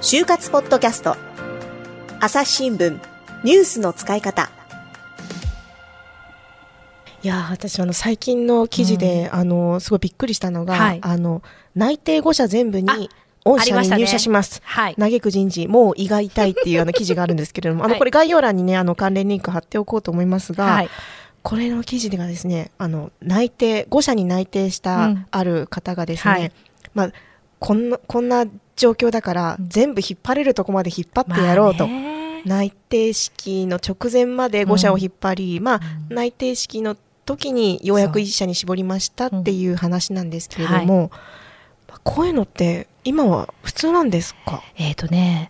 就活ポッドキャスト。朝日新聞。ニュースの使い方。いや私あの最近の記事で、うん、あのすごいびっくりしたのが、はい、あの内定5社全部に御社に入社します。まねはい、嘆く人事、もう胃が痛いっていうあの 記事があるんですけれども、あの、これ概要欄にね、あの、関連リンク貼っておこうと思いますが、はい、これの記事でがですね、あの、内定、5社に内定したある方がですね、うんはい、まあ、こんな、こんな状況だから、全部引っ張れるとこまで引っ張ってやろうと。まあ内定式の直前まで5社を引っ張り、うん、まあ、内定式の時にようやく1社に絞りましたっていう話なんですけれども、こういうのって今は普通なんですか？えっ、ー、とね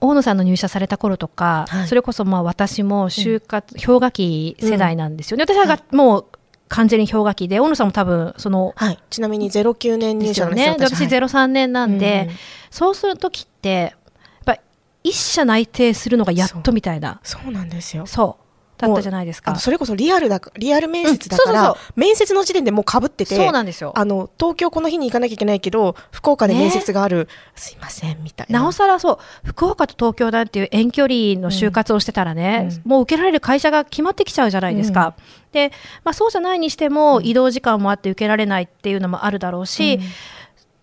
大野さんの入社された頃とか、はい、それこそまあ私も就活、うん、氷河期世代なんですよね。うん、私はもう完全に氷河期で、大野さんも多分、その、はい、ちなみに09年入社ですよね。私03年なんで、うん、そうするときって、やっぱ一社内定するのがやっとみたいな。そうなんですよ。そう。だったじゃないですか。それこそリアルだ、リアル面接だから、面接の時点でもうかぶってて、そうなんですよ。あの、東京この日に行かなきゃいけないけど、福岡で面接がある、ね、すいません、みたいな。なおさらそう、福岡と東京だっていう遠距離の就活をしてたらね、うん、もう受けられる会社が決まってきちゃうじゃないですか。うん、で、まあそうじゃないにしても、移動時間もあって受けられないっていうのもあるだろうし、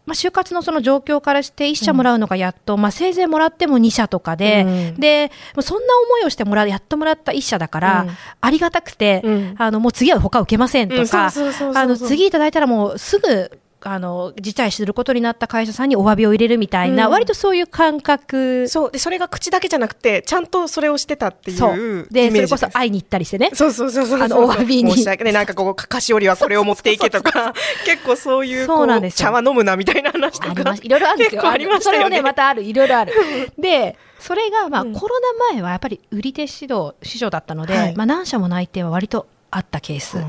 まあ、就活のその状況からして1社もらうのがやっと、うん、まあ、せいぜいもらっても2社とかで、うん、で、そんな思いをしてもらう、やっともらった1社だから、うん、ありがたくて、あの、もう次は他受けませんとか、あの、次いただいたらもうすぐあの辞退することになった会社さんにお詫びを入れるみたいな、うん、割とそういう感覚。そう。でそれが口だけじゃなくてちゃんとそれをしてたっていうでそれこそ会いに行ったりしてね。そうそうそうそうあのお詫びに。申し訳ねなんかこう菓子折りはこれを持っていけとか。結構そういうそうなんです茶は飲むなみたいな話とかいろいろあるんですよ。ありまね。それもねまたあるいろいろある。でそれが、まあ、うん、コロナ前はやっぱり売り手指導市場だったので、はい、まあ、何社も内定は割とあったケース、うん、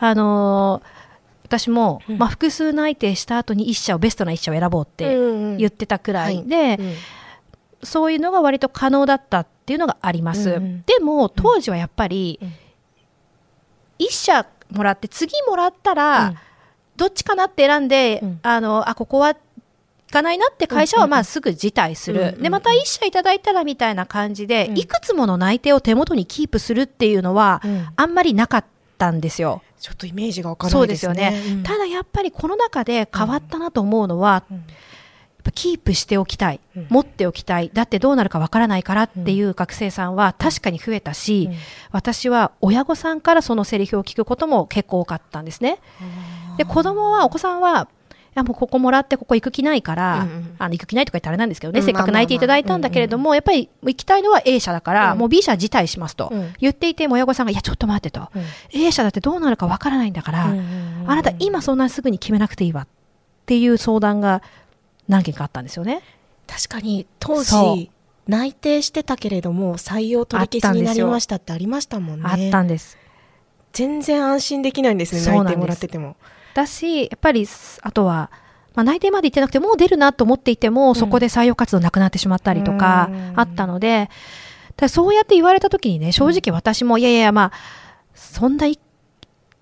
あのー私も、うん、まあ、複数内定した後に1社をベストな1社を選ぼうって言ってたくらいで、そういうのが割と可能だったっていうのがあります、うん、でも当時はやっぱり、1社もらって次もらったら、どっちかなって選んで、あのあここは行かないなって会社はまあすぐ辞退する、でまた1社いただいたらみたいな感じで、いくつもの内定を手元にキープするっていうのは、あんまりなかったんですよ。ちょっとイメージがわからないですね。そうですよね、うん、ただやっぱりこの中で変わったなと思うのは、うん。キープしておきたい、うん、持っておきたい、だってどうなるかわからないからっていう学生さんは確かに増えたし、うん、私は親御さんからそのセリフを聞くことも結構多かったんですね。で、子供は、お子さんは、やもうここもらってここ行く気ないから、うんうん、あの行く気ないとか言ったらあれなんですけどね、うん、せっかく泣いていただいたんだけれども、やっぱり行きたいのは A 社だから、うん、もう B 社辞退しますと、言っていても親御さんが、いや、ちょっと待ってと、A 社だってどうなるかわからないんだから、あなた今そんなすぐに決めなくていいわっていう相談が何件かあったんですよね。確かに当時内定してたけれども採用取り消しになりましたってありましたもんね。あったんです。全然安心できないんですね内定もらってても。だし、やっぱり、あとは、まあ、内定まで行ってなくて、もう出るなと思っていても、そこで採用活動なくなってしまったりとか、あったので、だそうやって言われたときにね、正直私も、いやいや、まあ、そんない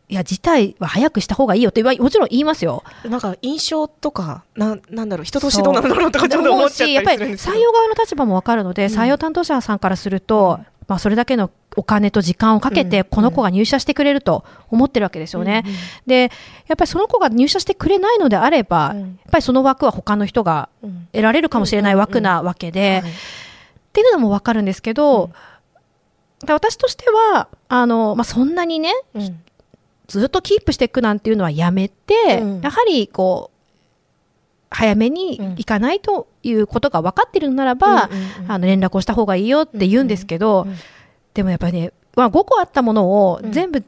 や、事態は早くした方がいいよってもちろん言いますよ。なんか印象とか、ななんだろう、人としてどうなんだろうとかちょっと思っちゃったりするんですやっぱり採用側の立場もわかるので、採用担当者さんからすると、まあ、それだけのお金と時間をかけて、この子が入社してくれると思ってるわけですよね。で、やっぱりその子が入社してくれないのであれば、やっぱりその枠は他の人が得られるかもしれない枠なわけで、っていうのもわかるんですけど、私としては、あの、まあ、そんなにね、ずっとキープしていくなんていうのはやめて、やはりこう、早めに行かないということが分かっているならば、あの連絡をした方がいいよって言うんですけど、でもやっぱりね、まあ、5個あったものを全部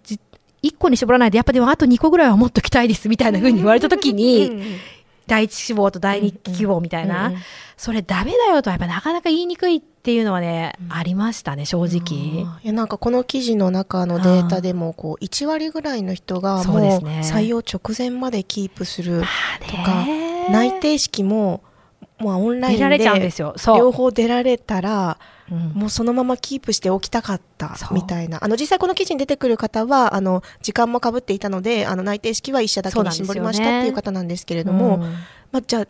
1個に絞らないで、やっぱでもあと2個ぐらいはもっときたいですみたいなふうに言われたときに、第一志望と第二希望みたいな、それダメだよとやっぱなかなか言いにくいっていうのはね、ありましたね正直、いやなんかこの記事の中のデータでもこう1割ぐらいの人がもう採用直前までキープするとか、内定式もまあオンラインで両方出られたらうん、もうそのままキープしておきたかったみたいな。あの実際この記事に出てくる方はあの時間もかぶっていたのであの内定式は1社だけに絞りましたっていう方なんですけれども、ねうん、まあ、じゃあ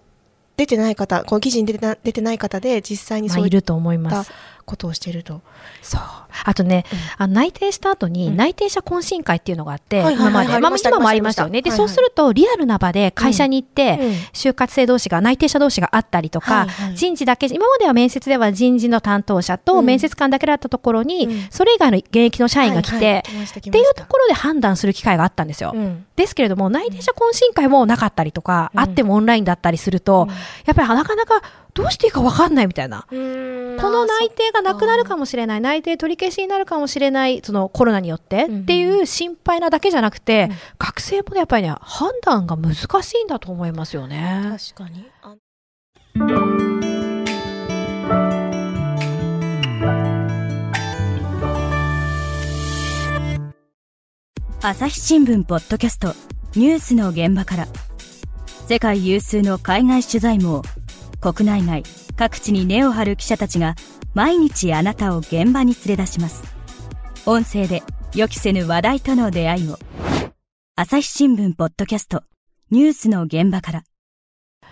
出てない方この記事に出て出てない方で実際にそういったことをしていると。そう。あとね、うん、あの内定した後に内定者懇親会っていうのがあって、今まで、まあ、今もありました。よね。で、そうすると、リアルな場で会社に行って、就活生同士が、内定者同士があったりとか、人事だけ、今までは面接では人事の担当者と面接官だけだったところに、それ以外の現役の社員が来て、っていうところで判断する機会があったんですよ。ですけれども、内定者懇親会もなかったりとか、あってもオンラインだったりすると、やっぱりなかなかどうしていいか分かんないみたいな。この内定がなくなるかもしれない、内定取り消しになるかもしれない、そのコロナによってっていう心配なだけじゃなくて、学生もね、やっぱりね、判断が難しいんだと思いますよね。確かに。朝日新聞ポッドキャストニュースの現場から世界有数の海外取材網国内外各地に根を張る記者たちが毎日あなたを現場に連れ出します。音声で予期せぬ話題との出会いを。朝日新聞ポッドキャスト。ニュースの現場から。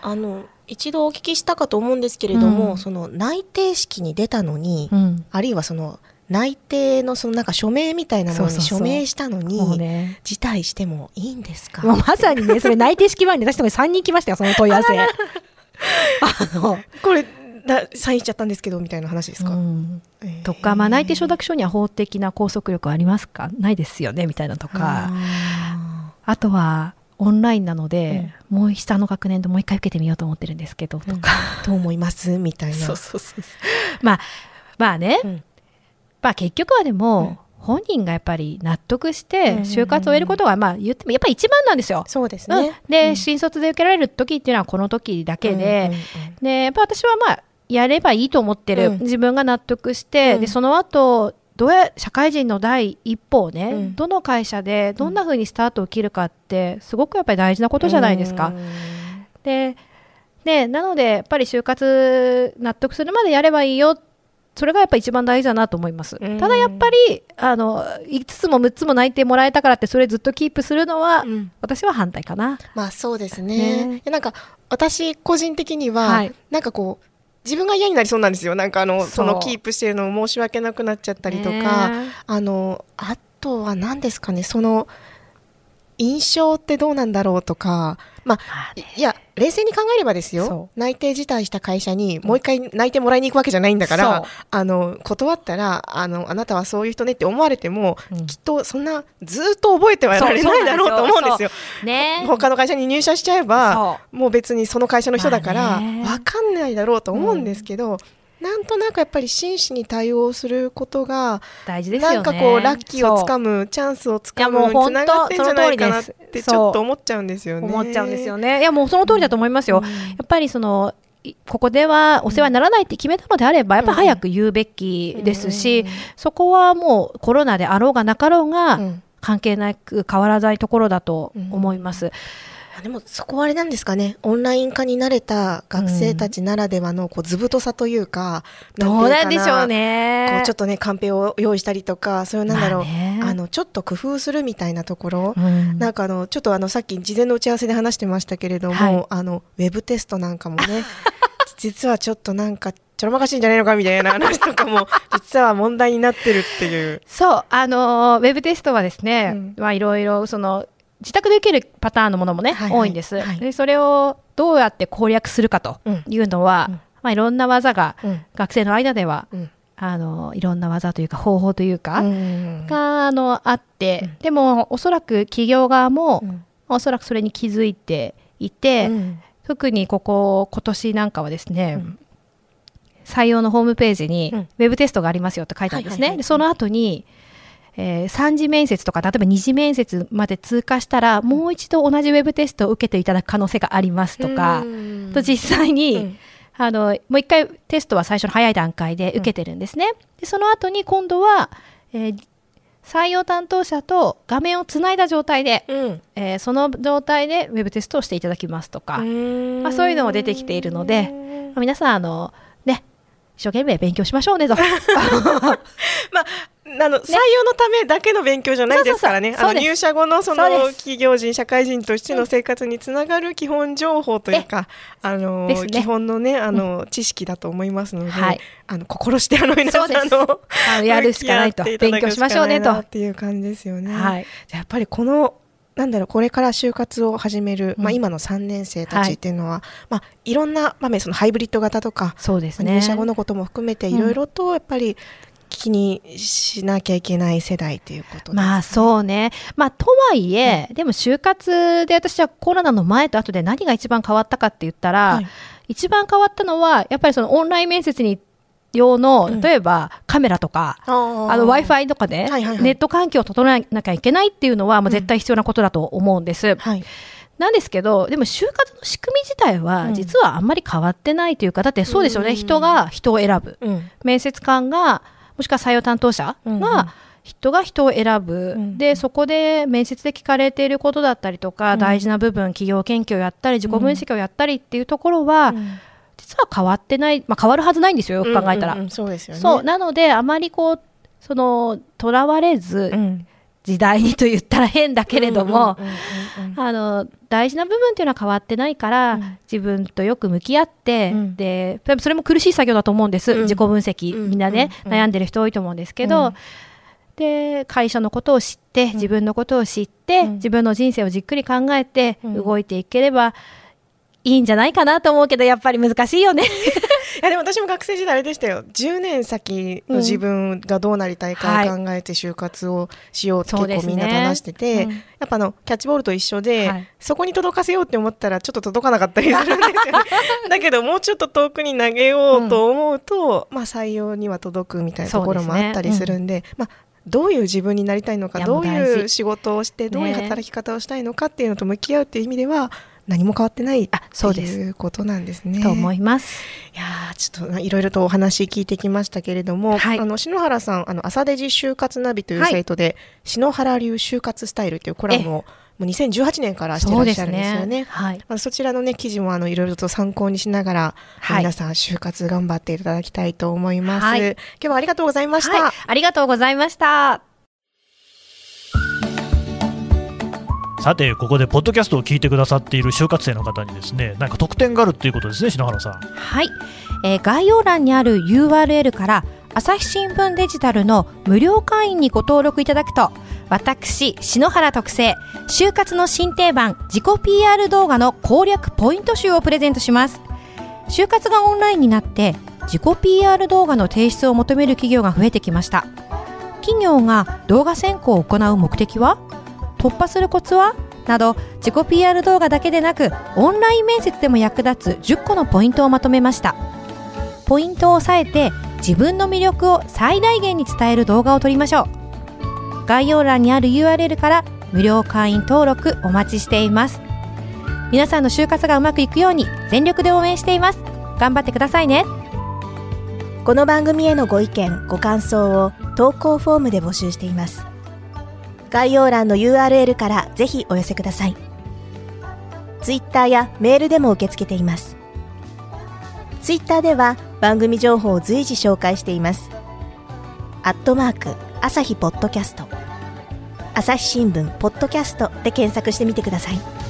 あの一度お聞きしたかと思うんですけれども、うん、その内定式に出たのに、うん、あるいはその内定のそのなんか署名みたいなのに署名したのに、ね、辞退してもいいんですか？まさにね、それ内定式前に私とか3人来ましたよ、その問い合わせ。あのこれだサインしちゃったんですけどみたいな話ですか、うん。えー、とか、まあ、内定承諾書には法的な拘束力ありますか？ないですよねみたいなとか。あとはオンラインなので、うん、もう下の学年でもう一回受けてみようと思ってるんですけどとか、うん、どう思います？みたいな。そうそうそうまあまあね、まあ結局はでも、本人がやっぱり納得して就活を終えることがまあ言ってもやっぱり一番なんですよ。そうですね、うん、で、新卒で受けられる時っていうのはこの時だけで、でやっぱ私はまあやればいいと思ってる、自分が納得して、でその後どうや社会人の第一歩をね、うん、どの会社でどんなふうにスタートを切るかってすごくやっぱり大事なことじゃないですか。ででなのでやっぱり就活納得するまでやればいいよってそれがやっぱ一番大事だなと思います。ただやっぱりあの5つも6つも泣いてもらえたからってそれずっとキープするのは、うん、私は反対かな。まあそうですね。ねなんか私個人的には、はい、なんかこう自分が嫌になりそうなんですよ。なんかあのそのキープしてるの申し訳なくなっちゃったりとか、あのあとは何ですかねその印象ってどうなんだろうとか、まあ、いや、冷静に考えればですよ、内定辞退した会社にもう一回内定もらいに行くわけじゃないんだから、あの断ったらあの、あなたはそういう人ねって思われても、うん、きっとそんなずっと覚えてはられないだろうと思うんですよ。ね、他の会社に入社しちゃえば、もう別にその会社の人だから、分かんないだろうと思うんですけど、うんなんとなくやっぱり真摯に対応することが大事ですよね。なんかこうラッキーをつかむチャンスをつかむにつながってんじゃないかなってちょっと思っちゃうんですよね。思っちゃうんですよね。いやもうその通りだと思いますよ。うん、やっぱりそのここではお世話にならないって決めたのであれば、やっぱり早く言うべきですし、そこはもうコロナであろうがなかろうが、関係なく変わらないところだと思います。うんでもそこはあれなんですかね。オンライン化に慣れた学生たちならではのこう図太さというか、うん、どうなんでしょうね。こうちょっとねカンペを用意したりとかそういうなんだろう、まあ、あのちょっと工夫するみたいなところ、うん、なんかあのちょっとあのさっき事前の打ち合わせで話してましたけれども、はい、あのウェブテストなんかもね 実はちょっとなんかちょろまかしいんじゃないのかみたいな話とかも 実は問題になってるっていう。そうあのウェブテストはですね、うん、まあいろいろその自宅で受けるパターンのものもね、はいはい、多いんです、はい、でそれをどうやって攻略するかというのは、うん、まあ、いろんな技が、学生の間では、あのいろんな技というか方法というか、があのあって、でもおそらく企業側も、うん、おそらくそれに気づいていて、特にここ今年なんかはですね、採用のホームページに、ウェブテストがありますよって書いたんですね。その後にえー、3次面接とか例えば2次面接まで通過したらもう一度同じウェブテストを受けていただく可能性がありますとかと実際に、うん、あのもう一回テストは最初の早い段階で受けてるんですね。でその後に今度は、えー、採用担当者と画面をつないだ状態で、うん、えー、その状態でウェブテストをしていただきますとか、まあ、そういうのも出てきているので、まあ、皆さんあの、ね、一生懸命勉強しましょうねと。まああの、ね、採用のためだけの勉強じゃないですからね。あの入社後のその企業人、社会人としての生活につながる基本情報というか、あの、ね、基本のね、あの、うん、知識だと思いますので、はい、あの心してあの皆さんの やるしかないと。勉強しましょうねと。っていう感じですよね。はい、やっぱりこのなんだろうこれから就活を始める、うん、まあ、今の3年生たちっていうのは、はい。まあ、いろんな場面そのハイブリッド型とかそうです、ね、入社後のことも含めていろいろとやっぱり気にしなきゃいけない世代ということ、ね、まあそうね。まあとはいえ、うん、でも就活で私はコロナの前と後で何が一番変わったかって言ったら、はい、一番変わったのはやっぱりそのオンライン面接に用の、例えばカメラとか、うん、あの Wi-Fi とかで、ネット環境を整えなきゃいけないっていうのは、もう絶対必要なことだと思うんです。うんはい、なんですけど、でも就活の仕組み自体は、実はあんまり変わってないというか、だってそうですよね、人が人を選ぶ。面接官が、もしくは採用担当者が、人が人を選ぶ、うん、でそこで面接で聞かれていることだったりとか、うん、大事な部分企業研究をやったり自己分析をやったりっていうところは、うん、実は変わってない、まあ、変わるはずないんですよ、よく考えたら。そうなので、あまりこう、その、とらわれず、うん、時代にと言ったら変だけれども、あの、大事な部分っていうのは変わってないから、うん、自分とよく向き合って、うん、で、それも苦しい作業だと思うんです。うん、自己分析、みんなね、悩んでる人多いと思うんですけど、で会社のことを知って自分のことを知って、自分の人生をじっくり考えて動いていければ、いいんじゃないかなと思うけどやっぱり難しいよね。いやでも私も学生時代あれでしたよ。10年先の自分がどうなりたいかを考えて就活をしようって結構みんなと話してて、ねうん、やっぱあのキャッチボールと一緒で、はい、そこに届かせようって思ったらちょっと届かなかったりするんですよね。だけどもうちょっと遠くに投げようと思うと、うん、まあ採用には届くみたいなところもあったりするんで、ねうん、まあどういう自分になりたいのかどういう仕事をしてどういう働き方をしたいのかっていうのと向き合うっていう意味では、何も変わってないあそうですいうことなんですね。と思います。いやちょっといろいろとお話聞いてきましたけれども、はい、あの篠原さんあの朝デジ就活ナビというサイトで、はい、篠原流就活スタイルというコラムをもう2018年からしてらっしゃるんですよね。ねはい。まあ、そちらのね記事もあのいろいろと参考にしながら、はい、皆さん就活頑張っていただきたいと思います。はい、今日はありがとうございました。ありがとうございました。さてここでポッドキャストを聞いてくださっている就活生の方にですね何か特典があるっていうことですね篠原さん。はい、えー、概要欄にある URL から朝日新聞デジタルの無料会員にご登録いただくと私篠原特製就活の新定番自己 PR 動画の攻略ポイント集をプレゼントします。就活がオンラインになって自己 PR 動画の提出を求める企業が増えてきました。企業が動画選考を行う目的は？突破するコツは？など自己 PR 動画だけでなくオンライン面接でも役立つ10個のポイントをまとめました。ポイントを押さえて自分の魅力を最大限に伝える動画を撮りましょう。概要欄にある URL から無料会員登録お待ちしています。皆さんの就活がうまくいくように全力で応援しています。頑張ってくださいね。この番組へのご意見ご感想を投稿フォームで募集しています。概要欄の URL からぜひお寄せください。ツイッターやメールでも受け付けています。ツイッターでは番組情報を随時紹介しています。アットマーク、朝日ポッドキャスト。朝日新聞ポッドキャストで検索してみてください。